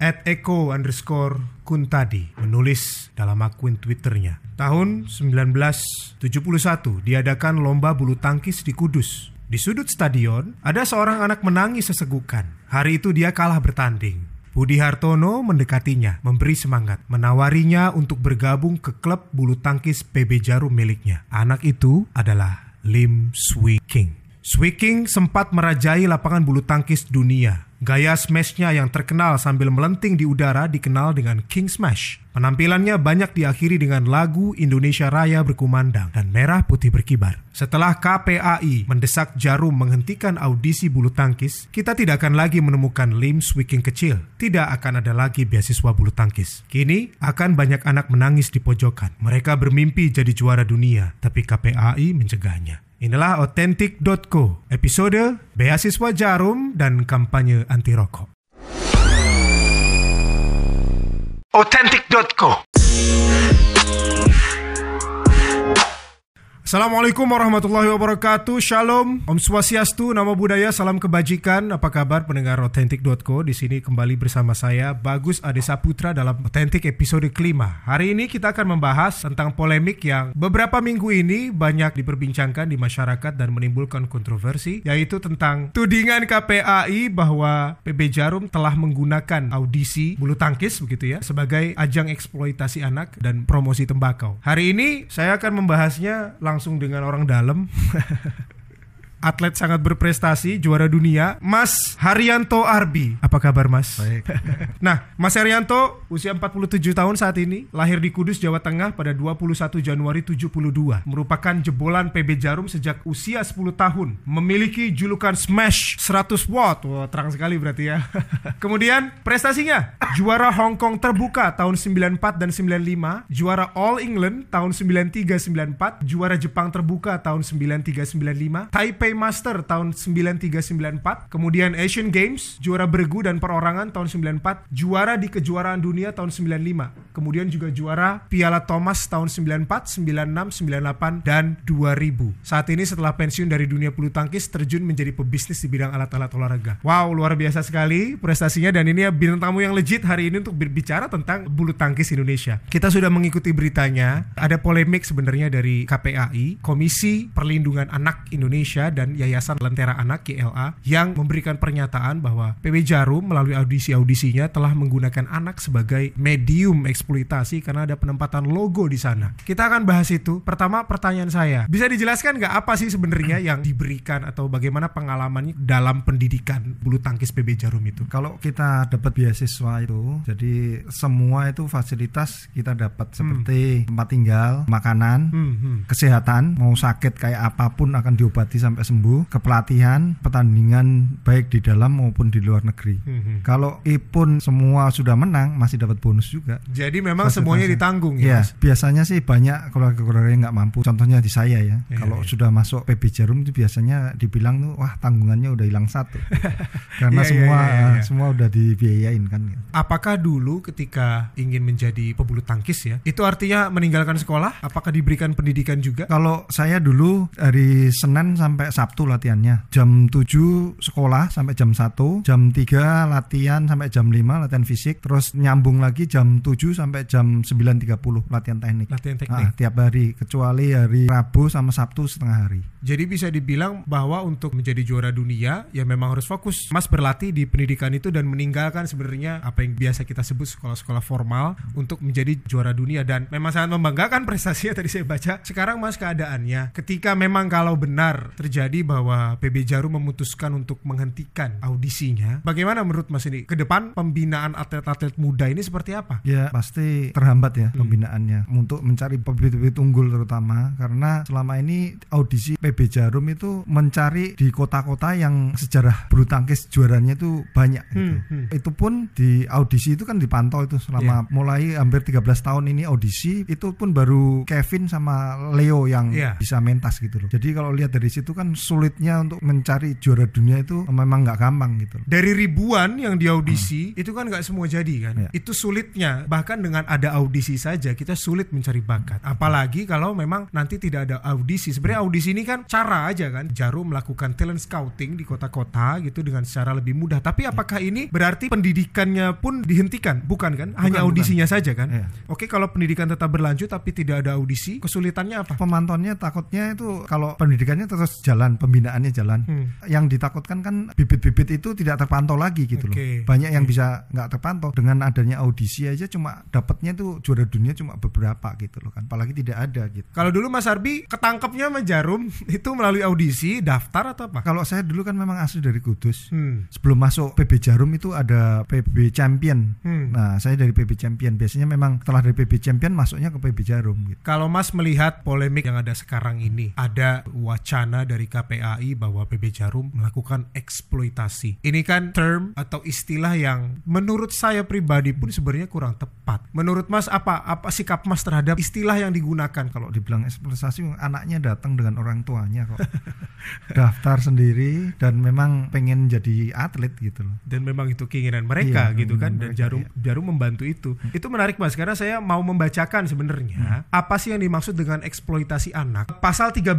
At Eko underscore Kuntadi menulis dalam akun Twitternya. Tahun 1971 diadakan lomba bulu tangkis di Kudus. Di sudut stadion, ada seorang anak menangis sesegukan. Hari itu dia kalah bertanding. Budi Hartono mendekatinya, memberi semangat, menawarinya untuk bergabung ke klub bulu tangkis PB Jarum miliknya. Anak itu adalah Lim Swee King. Swee King sempat merajai lapangan bulu tangkis dunia. Gaya smashnya yang terkenal sambil melenting di udara dikenal dengan King Smash. Penampilannya banyak diakhiri dengan lagu Indonesia Raya berkumandang dan merah putih berkibar. Setelah KPAI mendesak Jarum menghentikan audisi bulu tangkis, kita tidak akan lagi menemukan Lim Swee King kecil. Tidak akan ada lagi beasiswa bulu tangkis. Kini akan banyak anak menangis di pojokan. Mereka bermimpi jadi juara dunia, tapi KPAI mencegahnya. Inilah Authentic.co, episode Beasiswa Jarum dan Kampanye Anti Rokok. Authentic.co Assalamualaikum warahmatullahi wabarakatuh. Shalom. Om Swastiastu Nama budaya Salam kebajikan. Apa kabar pendengar Authentic.co Di sini kembali bersama saya Bagus Adesa Putra Dalam Authentic episode kelima. Hari ini kita akan membahas Tentang polemik yang Beberapa minggu ini Banyak diperbincangkan di masyarakat Dan menimbulkan kontroversi Yaitu tentang Tudingan KPAI Bahwa PB Jarum telah menggunakan Audisi bulu tangkis begitu ya Sebagai ajang eksploitasi anak Dan promosi tembakau. Hari ini saya akan membahasnya langsung langsung dengan orang dalam. Atlet sangat berprestasi, juara dunia, Mas Haryanto Arbi. Apa kabar Mas? Baik. nah, Mas Haryanto usia 47 tahun saat ini, lahir di Kudus, Jawa Tengah pada 21 Januari 72. Merupakan jebolan PB Jarum sejak usia 10 tahun. Memiliki julukan Smash 100 watt. Wah, terang sekali berarti ya. Kemudian prestasinya, juara Hong Kong terbuka tahun 94 dan 95, juara All England tahun 93-94, juara Jepang terbuka tahun 93-95, Taipei Master tahun 93-94, kemudian Asian Games, juara bergu dan perorangan tahun 94, juara di kejuaraan dunia tahun 95, kemudian juga juara Piala Thomas tahun 94, 96, 98, dan 2000. Saat ini setelah pensiun dari dunia bulu tangkis terjun menjadi pebisnis di bidang alat-alat olahraga. Wow, luar biasa sekali prestasinya dan ini ya bintang tamu yang legit hari ini untuk berbicara tentang bulu tangkis Indonesia. Kita sudah mengikuti beritanya, ada polemik sebenarnya dari KPAI, Komisi Perlindungan Anak Indonesia dan Yayasan Lentera Anak YLA yang memberikan pernyataan bahwa PB Jarum melalui audisi-audisinya telah menggunakan anak sebagai medium eksploitasi karena ada penempatan logo di sana. Kita akan bahas itu. Pertama pertanyaan saya, bisa dijelaskan nggak apa sih sebenarnya yang diberikan atau bagaimana pengalamannya dalam pendidikan bulu tangkis PB Jarum itu? Kalau kita dapat beasiswa itu, jadi semua itu fasilitas kita dapat seperti tempat tinggal, makanan, Hmm, hmm. kesehatan, mau sakit kayak apa pun akan diobati sampai sembuh, kepelatihan, pertandingan baik di dalam maupun di luar negeri. Hmm, hmm. Kalau ipun semua sudah menang masih dapat bonus juga. Jadi memang semuanya ditanggung ya. Ya, Mas? biasanya sih banyak keluarga-keluarga yang nggak mampu. Contohnya di saya ya. Iya, Kalau iya. sudah masuk PB Jarum itu biasanya dibilang tuh wah tanggungannya udah hilang satu. Karena Iya, iya, semua iya, iya. semua udah dibiayain kan. Apakah dulu ketika ingin menjadi pebulu tangkis ya, itu artinya meninggalkan sekolah? Apakah diberikan pendidikan juga? Kalau saya dulu dari Senin sampai Sabtu latihannya. Jam 7 sekolah sampai jam 1, jam 3 latihan sampai jam 5 latihan fisik, terus nyambung lagi jam 7 sampai jam 9.30 latihan teknik. Latihan teknik. Ah, tiap hari kecuali hari Rabu sama Sabtu setengah hari. Jadi bisa dibilang bahwa untuk menjadi juara dunia ya memang harus fokus. Mas berlatih di pendidikan itu dan meninggalkan sebenarnya apa yang biasa kita sebut sekolah-sekolah formal untuk menjadi juara dunia dan memang sangat membanggakan prestasinya tadi saya baca. Sekarang Mas keadaannya ketika memang kalau benar terjadi bahwa PB Jarum memutuskan untuk menghentikan audisinya, bagaimana menurut Mas ini ke depan pembinaan atlet-atlet muda ini seperti apa? Ya pasti terhambat ya Hmm. pembinaannya untuk mencari pebit-pebit unggul terutama karena selama ini audisi PB Jarum itu mencari di kota-kota yang sejarah bulu tangkis juaranya itu banyak gitu. Hmm, hmm. Itu pun di audisi itu kan dipantau itu selama mulai hampir 13 tahun ini audisi itu pun baru Kevin sama Leo yang Iya. bisa mentas gitu loh. Jadi kalau lihat dari situ kan sulitnya untuk mencari juara dunia itu memang nggak gampang gitu. Dari ribuan yang diaudisi itu kan nggak semua jadi kan. Iya. Itu sulitnya. Bahkan kan dengan ada audisi saja kita sulit mencari bakat. Apalagi kalau memang nanti tidak ada audisi. Sebenarnya audisi ini kan cara aja kan. Jarum melakukan talent scouting di kota-kota gitu dengan secara lebih mudah. Tapi apakah ini berarti pendidikannya pun dihentikan? Bukan kan? Hanya Bukan, audisinya saja kan? Iya. Oke, kalau pendidikan tetap berlanjut tapi tidak ada audisi, kesulitannya apa? Pemantauannya takutnya itu kalau pendidikannya terus jalan, pembinaannya jalan. Hmm. Yang ditakutkan kan bibit-bibit itu tidak terpantau lagi gitu Oke, loh. Banyak yang bisa nggak terpantau dengan adanya audisi aja cuma dapatnya tuh juara dunia cuma beberapa gitu loh kan. Apalagi tidak ada gitu. Kalau dulu Mas Arbi ketangkepnya sama Jarum itu melalui audisi, daftar atau apa? Kalau saya dulu kan memang asli dari Kudus. Hmm. Sebelum masuk PB Jarum itu ada PB Champion. Hmm. Nah, saya dari PB Champion. Biasanya memang setelah dari PB Champion masuknya ke PB Jarum gitu. Kalau Mas melihat polemik yang ada sekarang ini, ada wacana dari KPAI bahwa PB Jarum melakukan eksploitasi. Ini kan term atau istilah yang menurut saya pribadi pun sebenarnya kurang tepat. Menurut Mas apa apa sikap Mas terhadap istilah yang digunakan kalau dibilang eksploitasi anaknya datang dengan orang tuanya kok. Daftar sendiri dan memang pengen jadi atlet gitu loh. dan memang itu keinginan mereka Iya, gitu kan dan jarum iya. jarum membantu itu itu menarik mas karena saya mau membacakan sebenarnya apa sih yang dimaksud dengan eksploitasi anak pasal 13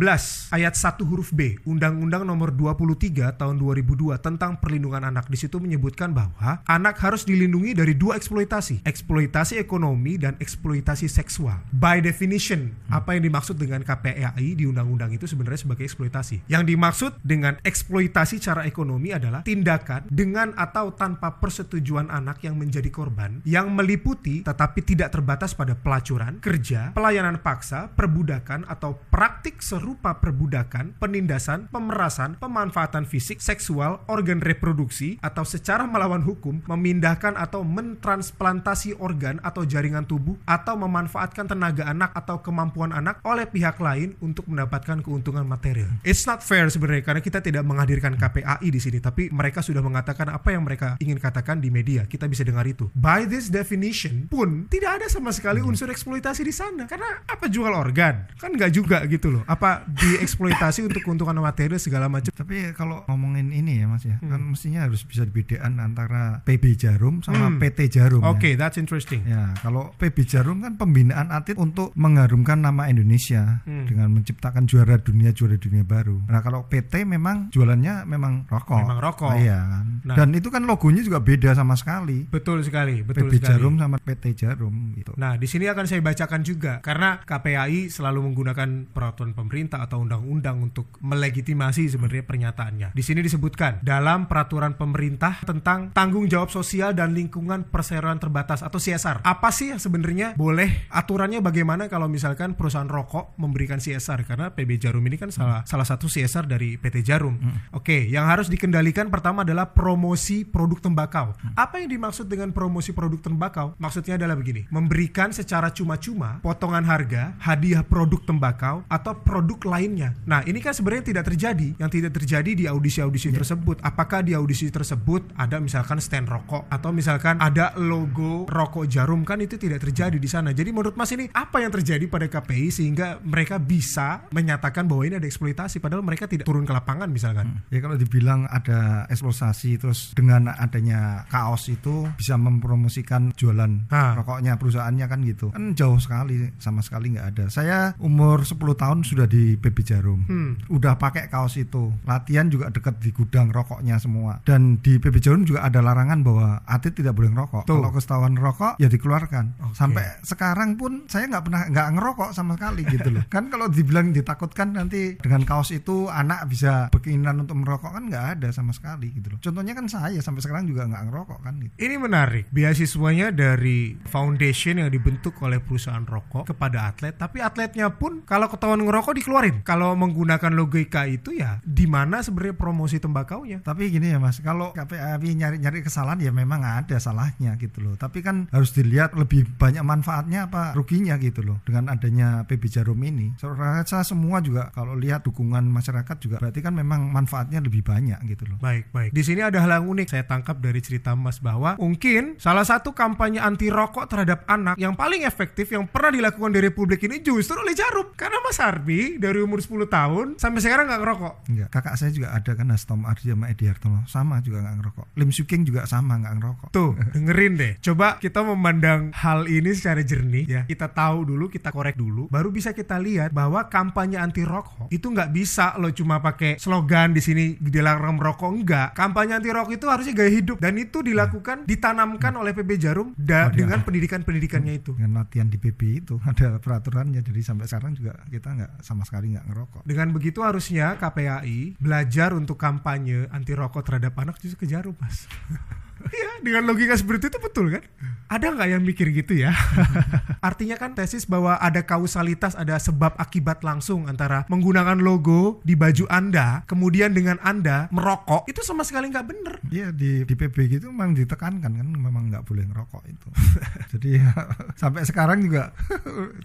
ayat 1 huruf B Undang-Undang nomor 23 tahun 2002 tentang perlindungan anak. Di situ menyebutkan bahwa anak harus dilindungi dari dua eksploitasi eksploitasi ekonomi dan eksploitasi seksual. By definition apa yang dimaksud dengan KPAI di undang-undang itu sebenarnya sebagai eksploitasi. Yang dimaksud dengan eksploitasi cara ekonomi adalah tindakan dengan atau tanpa persetujuan anak yang menjadi korban yang meliputi tetapi tidak terbatas pada pelacuran, kerja, pelayanan paksa, perbudakan atau praktik serupa perbudakan, penindasan, pemerasan, pemanfaatan fisik, seksual, organ reproduksi atau secara melawan hukum memindahkan atau mentransplantasi organ atau jaringan tubuh atau memanfaatkan tenaga anak atau kemampuan anak oleh pihak lain untuk mendapatkan keuntungan material. It's not fair sebenarnya karena kita tidak menghadirkan KPAI di sini tapi mereka sudah mengatakan apa yang mereka ingin katakan di media. Kita bisa dengar itu. By this definition pun tidak ada sama sekali unsur eksploitasi di sana. Karena apa jual organ? Kan nggak juga gitu loh. Apa dieksploitasi untuk keuntungan material segala macam. Tapi kalau ngomongin ini ya Mas ya, kan Hmm. mestinya harus bisa dibedakan antara PB Jarum sama Hmm. PT Jarum. ya. Oke, that's interesting. Ya, kalau PB Jarum kan pembinaan atlet untuk mengharumkan nama Indonesia Hmm. dengan menciptakan juara dunia juara dunia baru. Nah, kalau PT memang jualannya memang rokok. Memang rokok. Ah, iya kan. Nah. Dan itu kan logonya juga beda sama sekali. Betul sekali, betul PB sekali. Jarum sama PT Jarum gitu. Nah, di sini akan saya bacakan juga karena KPAI selalu menggunakan peraturan pemerintah atau undang-undang untuk melegitimasi sebenarnya pernyataannya. Di sini disebutkan dalam peraturan pemerintah tentang tanggung jawab sosial dan lingkungan perseroan terbatas atau CSR. Apa sih yang sebenarnya boleh aturannya bagaimana kalau misalkan perusahaan rokok memberikan CSR karena PB Jarum ini kan salah salah satu CSR dari PT Jarum. Oke, yang harus dikendalikan pertama adalah promosi produk tembakau. Apa yang dimaksud dengan promosi produk tembakau? Maksudnya adalah begini, memberikan secara cuma-cuma potongan harga, hadiah produk tembakau atau produk lainnya. Nah, ini kan sebenarnya tidak terjadi. Yang tidak terjadi di audisi-audisi tersebut. Apakah di audisi tersebut ada misalkan stand rokok atau misalkan ada logo rokok Jarum kan itu tidak terjadi di sana. Jadi menurut Mas ini apa yang terjadi pada KPI sehingga mereka bisa menyatakan bahwa ini ada eksploitasi padahal mereka tidak turun ke lapangan misalkan. Ya kalau dibilang ada eksploitasi terus dengan adanya kaos itu bisa mempromosikan jualan Ah. rokoknya perusahaannya kan gitu. Kan jauh sekali sama sekali nggak ada. Saya umur 10 tahun sudah di PB Jarum. Hmm. Udah pakai kaos itu. Latihan juga dekat di gudang rokoknya semua. Dan di PB Jarum juga ada larangan bahwa atlet tidak boleh ngerokok. Tuh. Kalau ketahuan rokok ya dikeluarkan. Oke. Sampai sekarang pun saya nggak pernah nggak ngerokok sama sekali gitu loh. kan kalau dibilang ditakutkan nanti dengan kaos itu anak bisa berkeinginan untuk merokok kan nggak ada sama sekali gitu loh. Contohnya kan saya sampai sekarang juga nggak ngerokok kan gitu. Ini menarik. Beasiswanya dari foundation yang dibentuk oleh perusahaan rokok kepada atlet, tapi atletnya pun kalau ketahuan ngerokok dikeluarin. Kalau menggunakan logo IKA itu ya di mana sebenarnya promosi tembakaunya? Tapi gini ya mas, kalau KPAI nyari-nyari kesalahan ya memang ada salahnya gitu loh. Tapi kan harus dilihat lebih banyak manfaatnya apa ruginya gitu loh dengan adanya PB Jarum ini. Saya rasa semua juga kalau lihat dukungan masyarakat juga berarti kan memang manfaatnya lebih banyak gitu loh. Baik, baik. Di sini ada hal yang unik saya tangkap dari cerita Mas bahwa mungkin salah satu kampanye anti rokok terhadap anak yang paling efektif yang pernah dilakukan di Republik ini justru oleh Jarum. Karena Mas Harbi dari umur 10 tahun sampai sekarang nggak ngerokok. Enggak, kakak saya juga ada kan Astom Ardi sama Edi Hartono sama juga nggak ngerokok. Lim Suking juga sama nggak ngerokok. Tuh, dengerin deh. Coba kita memandang hal ini secara jernih ya, kita tahu dulu, kita korek dulu, baru bisa kita lihat bahwa kampanye anti rokok itu nggak bisa lo cuma pakai slogan di sini dilarang merokok enggak. Kampanye anti rokok itu harusnya gaya hidup dan itu dilakukan ditanamkan oleh PB Jarum da- Oh, dengan pendidikan-pendidikannya itu. dengan latihan di PB itu ada peraturannya jadi sampai sekarang juga kita nggak sama sekali nggak ngerokok Dengan begitu harusnya KPAI belajar untuk kampanye anti rokok terhadap anak justru ke Jarum, Mas. Iya, dengan logika seperti itu betul kan? Ada nggak yang mikir gitu ya? Artinya kan tesis bahwa ada kausalitas, ada sebab akibat langsung antara menggunakan logo di baju Anda, kemudian dengan Anda merokok, itu sama sekali nggak bener. Iya di di PB gitu memang ditekankan kan memang nggak boleh ngerokok itu jadi ya, sampai sekarang juga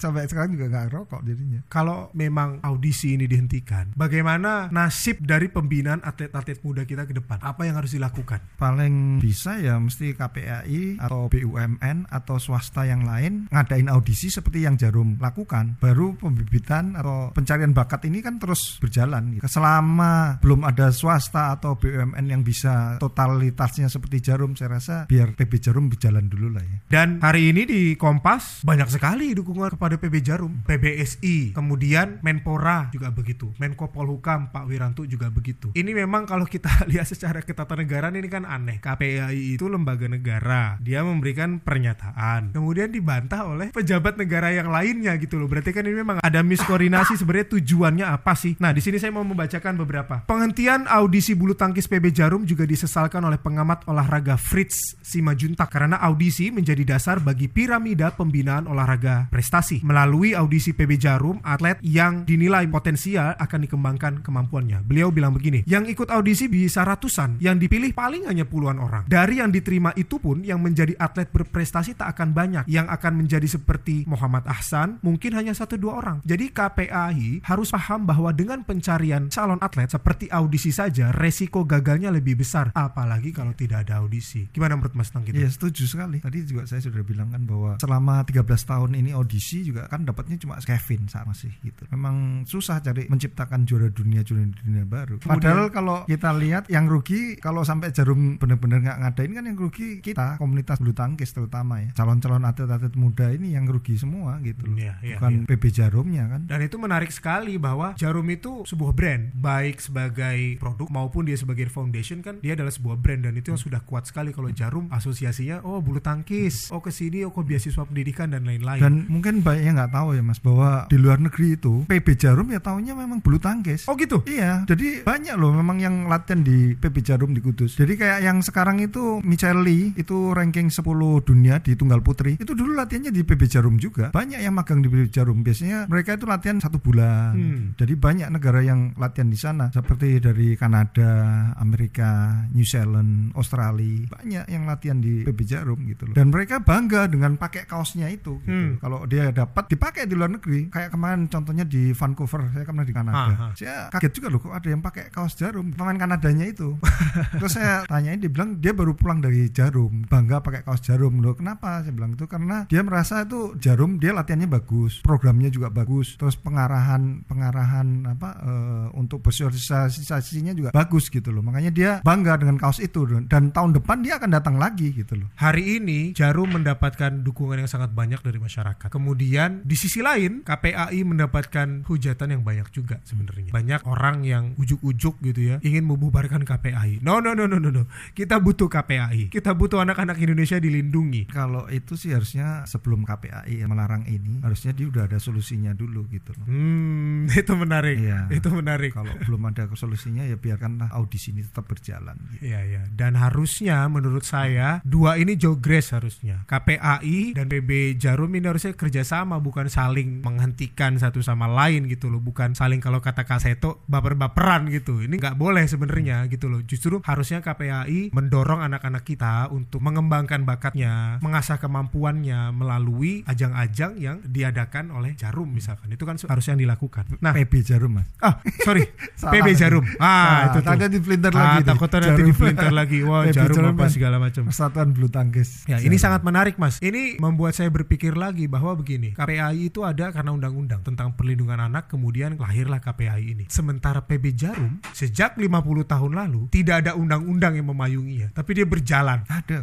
sampai sekarang juga nggak ngerokok jadinya Kalau memang audisi ini dihentikan, bagaimana nasib dari pembinaan atlet-atlet muda kita ke depan? Apa yang harus dilakukan? paling bisa ya mesti KPAI atau BUMN atau swasta yang lain ngadain audisi seperti yang Jarum lakukan baru pembibitan atau pencarian bakat ini kan terus berjalan gitu. selama belum ada swasta atau BUMN yang bisa totalitasnya seperti Jarum saya rasa biar PB Jarum berjalan dulu lah ya Dan hari ini di Kompas banyak sekali dukungan kepada PB Jarum, PBSI, kemudian Menpora juga begitu, Menko Polhukam Pak Wiranto juga begitu. Ini memang kalau kita lihat secara ketatanegaraan ini kan aneh. KPAI itu lembaga negara, dia memberikan pernyataan, kemudian dibantah oleh pejabat negara yang lainnya gitu loh. Berarti kan ini memang ada miskoordinasi sebenarnya tujuannya apa sih? Nah di sini saya mau membacakan beberapa. Penghentian audisi bulu tangkis PB Jarum juga disesalkan oleh pengamat olahraga Fritz Simajuntak karena audisi menjadi dasar bagi piramida pembinaan olahraga prestasi. Melalui audisi PB Jarum, atlet yang dinilai potensial akan dikembangkan kemampuannya. Beliau bilang begini, yang ikut audisi bisa ratusan, yang dipilih paling hanya puluhan orang. Dari yang diterima itu pun yang menjadi atlet berprestasi tak akan banyak. Yang akan menjadi seperti Muhammad Ahsan mungkin hanya satu dua orang. Jadi KPAI harus paham bahwa dengan pencarian calon atlet seperti audisi saja, resiko gagalnya lebih besar. Apalagi kalau tidak ada audisi. Gimana menurut Mas tentang gitu? Iya setuju sekali. Tadi juga saya sudah bilang kan bahwa selama 13 tahun ini audisi juga kan dapatnya cuma Kevin sama sih gitu. Memang susah cari menciptakan juara dunia juara dunia baru. Padahal kalau kita lihat yang rugi kalau sampai Jarum benar-benar nggak ngadain kan yang rugi kita komunitas bulu tangkis terutama ya. Calon-calon atlet-atlet muda ini yang rugi semua gitu loh. Iya, iya, Bukan iya. PB Jarumnya kan. Dan itu menarik sekali bahwa Jarum itu sebuah brand, baik sebagai produk maupun dia sebagai foundation kan dia adalah sebuah brand dan itu yang sudah kuat sekali kalau Jarum asosiasinya oh bulu tangkis, oh ke sini oh ke beasiswa pendidikan dan lain-lain. Dan mungkin banyak yang nggak tahu ya mas bahwa di luar negeri itu PB Jarum ya taunya memang bulu tangkis. oh gitu. Iya, jadi banyak loh memang yang latihan di PB Jarum di Kudus. Jadi kayak yang sekarang itu Michelle Lee itu ranking 10 dunia di tunggal putri. Itu dulu latihannya di PB Jarum juga. Banyak yang magang di PB Jarum. Biasanya mereka itu latihan satu bulan. Hmm. Jadi banyak negara yang latihan di sana seperti dari Kanada, Amerika, New Zealand, Australia. Banyak yang latihan di PB Jarum gitu loh. Dan mereka bangga dengan pakai kaosnya itu gitu. Hmm. Kalau dia dapat dipakai di luar negeri. Kayak kemarin contohnya di Vancouver, saya pernah di Kanada. Aha. Saya kaget juga loh kok ada yang pakai kaos jarum pemain Kanadanya itu. Terus saya tanyain dia bilang dia baru pulang dari jarum, bangga pakai kaos jarum loh. Kenapa? Saya bilang itu karena dia merasa itu jarum dia latihannya bagus, programnya juga bagus, terus pengarahan pengarahan apa eh, untuk bersosialisasinya juga bagus gitu loh. Makanya dia bangga dengan kaos itu dan tahun depan dia akan datang lagi gitu loh. Hari ini Jarum mendapatkan dukungan yang sangat banyak dari masyarakat. Kemudian di sisi lain KPAI mendapatkan hujatan yang banyak juga sebenarnya. Banyak orang yang ujuk-ujuk gitu ya ingin membubarkan KPAI. No no no no no no. Kita butuh KPAI. Kita butuh anak-anak Indonesia dilindungi. Kalau itu sih harusnya sebelum KPAI melarang ini, harusnya dia udah ada solusinya dulu gitu loh. Hmm, itu menarik. Iya. Itu menarik. Kalau belum ada solusinya ya biarkanlah audisi ini tetap berjalan. gitu. Iya ya. Dan harusnya menurut saya dua ini jogres harusnya. KPAI dan PB Jarum ini harusnya kerjasama bukan saling menghentikan satu sama lain gitu loh. Bukan saling kalau kata Kaseto baper-baperan gitu. Ini nggak boleh sebenarnya gitu loh. Justru harusnya KPAI mendorong anak-anak kita untuk mengembangkan bakatnya, mengasah kemampuannya melalui ajang-ajang yang diadakan oleh Jarum misalkan. Itu kan harusnya yang dilakukan. Nah, PB Jarum mas. ah sorry. PB Jarum. Ah, itu tuh. takutnya dipelintir Ah, lagi takutnya nanti Jarum. dipelintir lagi. Wah, PB jarum apa kan segala macam. Persatuan Bulu Tangkis. Ya, ini Jarum. sangat menarik, Mas. Ini membuat saya berpikir lagi bahwa begini, KPAI itu ada karena undang-undang tentang perlindungan anak, kemudian lahirlah KPAI ini. Sementara PB Jarum sejak 50 tahun lalu tidak ada undang-undang yang memayunginya, tapi dia berjalan. ada.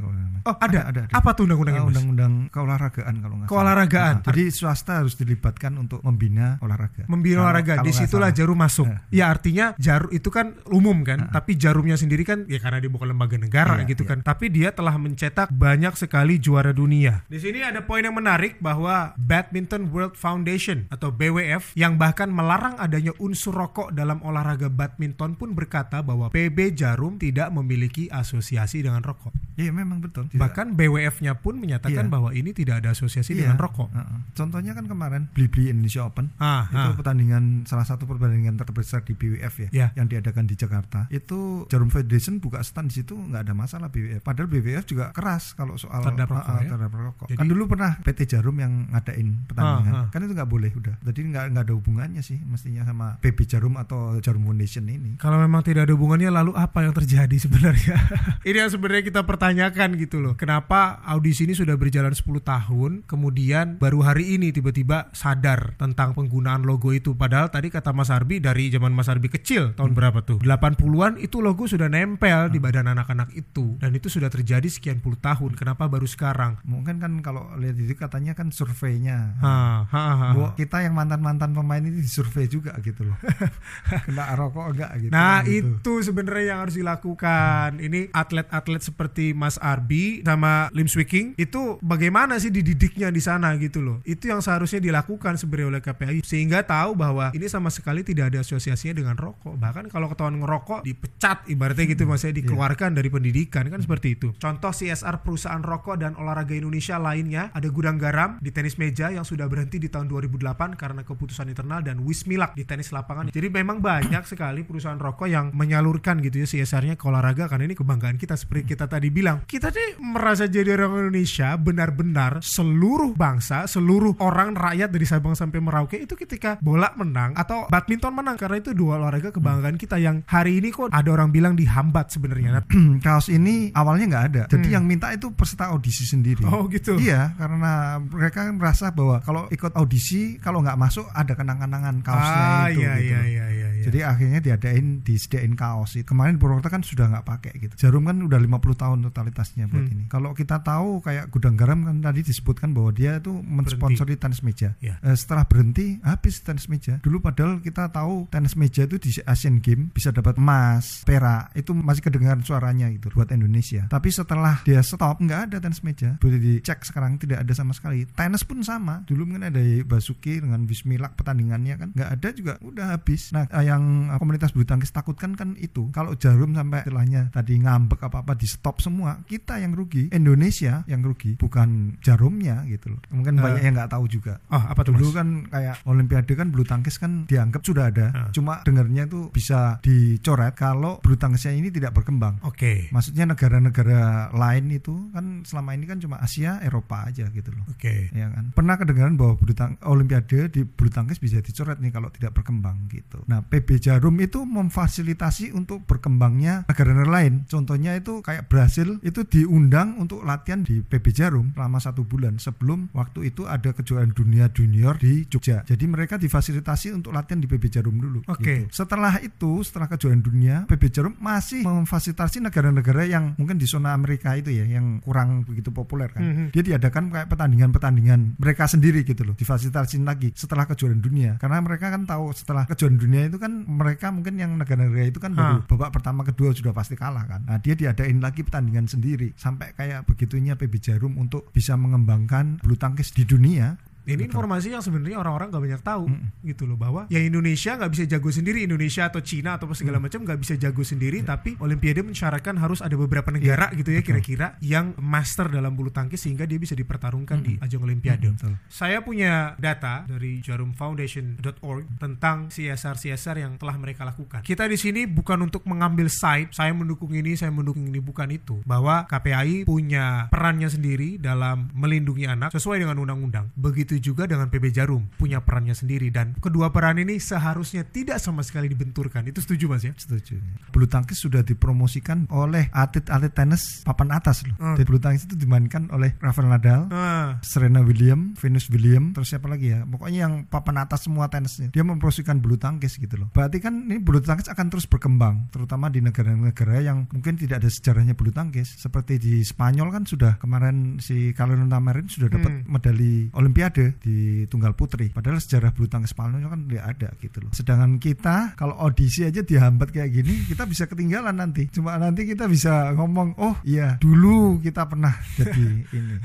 Oh, ada. ada, ada. Apa Apa tuh undang-undangnya, undang-undang keolahragaan kalau nggak salah. Keolahragaan. Ah, jadi swasta harus dilibatkan untuk membina olahraga. Membina Kalau- olahraga, kalau di situlah salah. jarum masuk. Eh. Ya artinya jarum itu kan umum kan, tapi jarumnya sendiri kan ya karena dia bukan lembaga negara Iya, gitu iya. kan. Tapi dia telah mencetak banyak sekali juara dunia. Di sini ada poin yang menarik bahwa Badminton World Foundation atau BWF yang bahkan melarang adanya unsur rokok dalam olahraga badminton pun berkata bahwa PB Jarum tidak memiliki asosiasi dengan rokok. Iya memang betul. Tidak- Bahkan BWF-nya pun menyatakan Iya. bahwa ini tidak ada asosiasi Iya. dengan rokok. Heeh. Contohnya kan kemarin Blibli Indonesia Open. Ah, itu ah. pertandingan salah satu pertandingan terbesar di BWF ya, Ya. yang diadakan di Jakarta. Itu Jarum Federation buka stand di situ nggak ada masalah BWF. Padahal BWF juga keras kalau soal Terhadap rokok, ah, ya? terhadap rokok. Jadi- kan dulu pernah PT Jarum yang ngadain pertandingan. Ah, ah. Kan itu nggak boleh udah. Jadi nggak nggak ada hubungannya sih mestinya sama PB Jarum atau Jarum Foundation ini. Kalau memang tidak ada hubungannya lalu apa yang terjadi sebenarnya? ini yang sebenarnya kita pertanyakan gitu loh. Kenapa audisi ini sudah berjalan 10 tahun, kemudian baru hari ini tiba-tiba sadar tentang penggunaan logo itu. Padahal tadi kata Mas Arbi dari zaman Mas Arbi kecil tahun berapa tuh? 80-an itu logo sudah nempel di badan anak-anak itu dan itu sudah terjadi sekian puluh tahun. Kenapa baru sekarang? Mungkin kan kalau lihat itu katanya kan surveinya. Ha, ha, ha. Bahwa kita yang mantan-mantan pemain ini disurvei juga gitu loh. Kena rokok enggak gitu. Nah kan gitu. itu sebenarnya yang harus dilakukan. Ini atlet-atlet seperti Mas Arbi sama Lim Swiking itu bagaimana sih dididiknya di sana gitu loh. Itu yang seharusnya dilakukan sebenarnya oleh KPI sehingga tahu bahwa ini sama sekali tidak ada asosiasinya dengan rokok. Bahkan kalau ketahuan ngerokok dipecat ibaratnya gitu maksudnya dikeluarkan dari pendidikan kan seperti itu. Contoh CSR perusahaan rokok dan olahraga Indonesia lainnya ada gudang garam di tenis meja yang sudah berhenti di tahun 2008 karena keputusan internal dan Wismilak di tenis lapangan. Jadi memang banyak sekali perusahaan rokok yang menyalurkan gitu ya CSR-nya ke olahraga karena ini kebanggaan kita seperti kita tadi bilang. Kita nih merasa jadi orang Indonesia benar-benar seluruh bangsa, seluruh orang rakyat dari Sabang sampai Merauke itu ketika bola menang atau badminton menang karena itu dua olahraga kebanggaan kita yang hari ini kok ada orang bilang dihambat sebenarnya. Nah, kaos ini awalnya nggak ada. Jadi yang minta itu peserta audisi sendiri. Hmm. Oh, gitu. Iya, karena mereka kan merasa bahwa kalau ikut audisi kalau nggak masuk ada kenang-kenangan kaosnya ah itu. iya gitu iya iya iya. Iya. Jadi akhirnya diadain disediain kaos. Kemarin Purwokerto kan sudah nggak pakai gitu. Jarum kan udah 50 tahun totalitasnya buat Hmm. ini. Kalau kita tahu kayak Gudang Garam kan tadi disebutkan bahwa dia itu mensponsori tenis meja. Ya. Eh, setelah berhenti habis tenis meja. Dulu padahal kita tahu tenis meja itu di Asian Games bisa dapat emas, perak. Itu masih kedengaran suaranya gitu buat Indonesia. Tapi setelah dia stop nggak ada tenis meja. Boleh dicek sekarang tidak ada sama sekali. Tenis pun sama. Dulu mungkin ada Basuki dengan Bismillah pertandingannya kan nggak ada juga udah habis. Nah yang eh, komunitas bulu tangkis takutkan kan itu. Kalau Jarum sampai istilahnya tadi ngambek apa apa di stop semua, kita yang rugi. Indonesia yang rugi, bukan Jarumnya gitu loh. Mungkin Eh. banyak yang nggak tahu juga. Oh, apa tuh Dulu Mas? kan kayak Olimpiade kan bulu tangkis kan dianggap sudah ada, Ah. cuma dengarnya itu bisa dicoret kalau bulu tangkisnya ini tidak berkembang. Oke. Maksudnya negara-negara lain itu kan selama ini kan cuma Asia, Eropa aja gitu loh. Oke. Ya kan. Pernah kedengaran bahwa bulu tang Olimpiade di bulu tangkis bisa dicoret nih kalau tidak berkembang gitu. Nah, PB Jarum itu memfasilitasi untuk berkembangnya negara-negara lain. Contohnya itu kayak Brasil itu diundang untuk latihan di PB Jarum selama satu bulan sebelum waktu itu ada kejuaraan dunia junior di Jogja. Jadi mereka difasilitasi untuk latihan di PB Jarum dulu. Oke. gitu. Setelah itu, setelah kejuaraan dunia, PB Jarum masih memfasilitasi negara-negara yang mungkin di zona Amerika itu ya, yang kurang begitu populer kan. Mhm. Dia diadakan kayak pertandingan-pertandingan mereka sendiri gitu loh, difasilitasi lagi setelah kejuaraan dunia. Karena mereka kan tahu setelah kejuaraan dunia itu kan mereka mungkin yang negara-negara itu kan baru babak pertama kedua sudah pasti kalah kan. Nah, dia diadain lagi pertandingan sendiri sampai kayak begitunya PB Jarum untuk bisa mengembangkan bulu tangkis di dunia. Ini Betul. informasi yang sebenarnya orang-orang gak banyak tahu Mm. gitu loh bahwa ya Indonesia nggak bisa jago sendiri Indonesia atau Cina atau segala Mm. macam nggak bisa jago sendiri tapi Olimpiade mensyaratkan harus ada beberapa negara gitu ya Iya, kira-kira yang master dalam bulu tangkis sehingga dia bisa dipertarungkan di Mm. ajang Olimpiade. Mm, betul. Saya punya data dari jarumfoundation.org tentang CSR-CSR yang telah mereka lakukan. Kita di sini bukan untuk mengambil side, saya mendukung ini, saya mendukung ini, bukan itu. Bahwa KPAI punya perannya sendiri dalam melindungi anak sesuai dengan undang-undang. Begitu begitu juga dengan PB Jarum punya perannya sendiri dan kedua peran ini seharusnya tidak sama sekali dibenturkan. Itu setuju Mas ya? Setuju. Bulu tangkis sudah dipromosikan oleh atlet-atlet tenis papan atas loh. Hmm. Jadi bulu tangkis itu dimainkan oleh Rafael Nadal, Ah, Serena Williams, Venus Williams, terus siapa lagi ya? Pokoknya yang papan atas semua tenisnya. Dia mempromosikan bulu tangkis gitu loh. Berarti kan ini bulu tangkis akan terus berkembang, terutama di negara-negara yang mungkin tidak ada sejarahnya bulu tangkis. Seperti di Spanyol kan sudah kemarin si Carolina Marin sudah dapat Hmm. medali Olimpiade di tunggal putri. Padahal sejarah bulu tangkis Spanyol kan tidak ada gitu loh. Sedangkan kita kalau audisi aja dihambat kayak gini, kita bisa ketinggalan nanti. Cuma nanti kita bisa ngomong, oh iya dulu kita pernah jadi ini.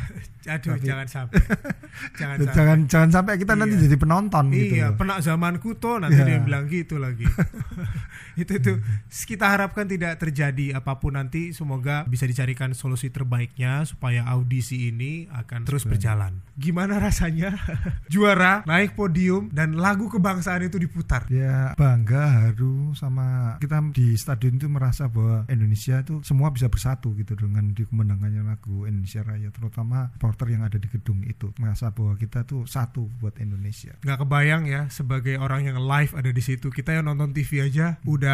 aduh Tapi- jangan sampai. jangan sampai. jangan jangan sampai kita nanti Iya. jadi penonton gitu Iya, pernah zamanku tuh nanti Iya. dia bilang gitu lagi. itu tuh kita harapkan tidak terjadi apa pun nanti semoga bisa dicarikan solusi terbaiknya supaya audisi ini akan terus berjalan. Gimana rasanya juara, naik podium dan lagu kebangsaan itu diputar? Ya bangga haru sama kita di stadion itu merasa bahwa Indonesia itu semua bisa bersatu gitu dengan dikemenangannya lagu Indonesia Raya terutama supporter yang ada di gedung itu merasa bahwa kita tuh satu buat Indonesia. nggak kebayang ya sebagai orang yang live ada di situ kita yang nonton TV aja udah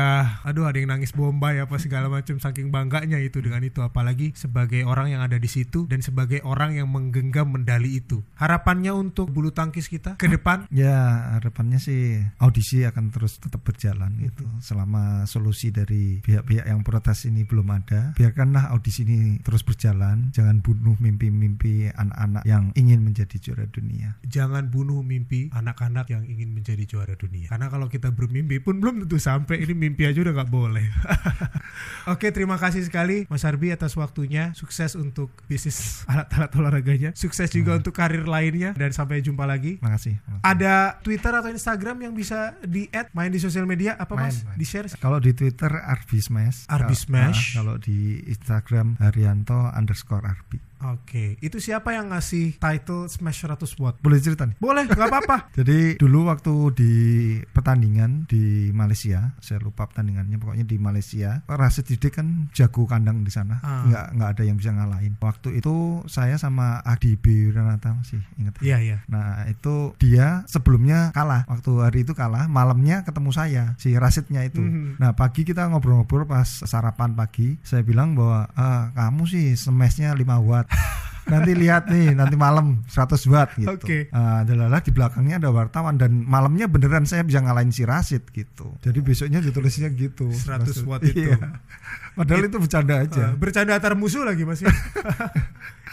aduh ada yang nangis bombay apa segala macam saking bangganya itu dengan itu. Apalagi sebagai orang yang ada di situ dan sebagai orang yang menggenggam medali itu. Harapannya untuk bulu tangkis kita ke depan? Ya harapannya sih audisi akan terus tetap berjalan gitu. Selama solusi dari pihak-pihak yang protes ini belum ada. Biarkanlah audisi ini terus berjalan, jangan bunuh mimpi-mimpi anak-anak yang ingin menjadi juara dunia. jangan bunuh mimpi anak-anak yang ingin menjadi juara dunia. Karena kalau kita bermimpi pun belum tentu sampai ini mimpi aja udah nggak boleh oke terima kasih sekali Mas Arbi atas waktunya sukses untuk bisnis alat-alat olahraganya sukses juga untuk karir lainnya dan sampai jumpa lagi Makasih. makasih. ada Twitter atau Instagram yang bisa di add main di sosial media apa Main, mas main. di share Kalau di Twitter Arbi Smash. Arbi Kalau- Smash. ah, Kalau di Instagram Haryanto underscore Arbi. Oke itu siapa yang ngasih title Smash 100 watt Boleh cerita nih? boleh nggak apa-apa Jadi dulu waktu di pertandingan di Malaysia, saya lupa pertandingannya, pokoknya di Malaysia, Rashid Didik kan jago kandang di sana, Ah. nggak nggak ada yang bisa ngalahin. Waktu itu saya sama Adi B. Wiranata masih ingat. iya iya Nah itu dia sebelumnya kalah, waktu hari itu kalah, malamnya ketemu saya si Rashidnya itu. Mhm. Nah pagi kita ngobrol-ngobrol pas sarapan pagi, saya bilang bahwa ah, kamu sih smashnya 5 watt. Nanti lihat nih nanti malam 100 watt gitu. Oke. Ah, adalah di belakangnya ada wartawan dan malamnya beneran saya bisa ngalahin si Rashid gitu. Jadi besoknya ditulisnya gitu. 100 Rashid. watt itu. Iya. Padahal itu bercanda aja. Eh, bercanda antar musuh lagi mas ya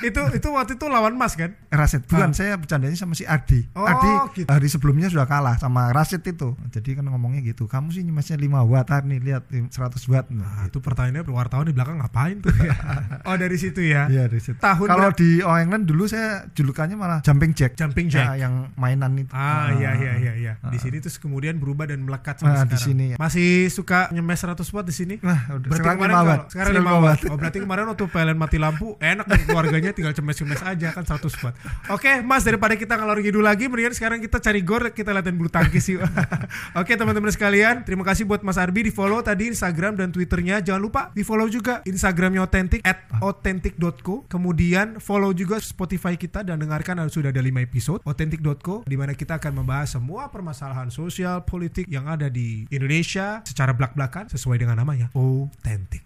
itu itu waktu itu lawan mas kan Rashid bukan Ah. saya bercandanya sama si Adi. Oh, Adi gitu. hari sebelumnya sudah kalah sama Rashid itu. Jadi kan ngomongnya gitu. Kamu sih nyemasnya 5 watt ah, nih lihat 100 watt. Nah, Nah, itu pertanyaannya wartawan di belakang ngapain tuh? oh dari situ ya. Iya dari situ. Tahun Kalau di All England dulu saya julukannya malah jumping jack. Jumping Ya, Jack. yang mainan itu. Ah iya iya iya iya. Di Ah. sini terus kemudian berubah dan melekat sampai Ah, di sekarang. sini. Masih suka nyemes 100 watt di sini? Wah, udah Berarti 5 watt. kalau- sekarang 5 watt. Oh, berarti kemarin waktu PLN mati lampu enak dong keluarganya tinggal cemes-cemes aja kan 100 watt. Oke, Mas daripada kita ngalor ngidul lagi, mendingan sekarang kita cari gor, kita latihan bulu tangkis yuk. Oke, teman-teman sekalian, terima kasih buat Mas Arbi di follow tadi Instagram dan Twitternya. Jangan lupa di follow juga Instagramnya Authentic at authentic.co. Kemudian follow juga Spotify kita dan dengarkan sudah ada 5 episode authentic.co di mana kita akan membahas semua permasalahan sosial, politik yang ada di Indonesia secara belak-belakan sesuai dengan namanya. Authentic.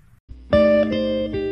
Música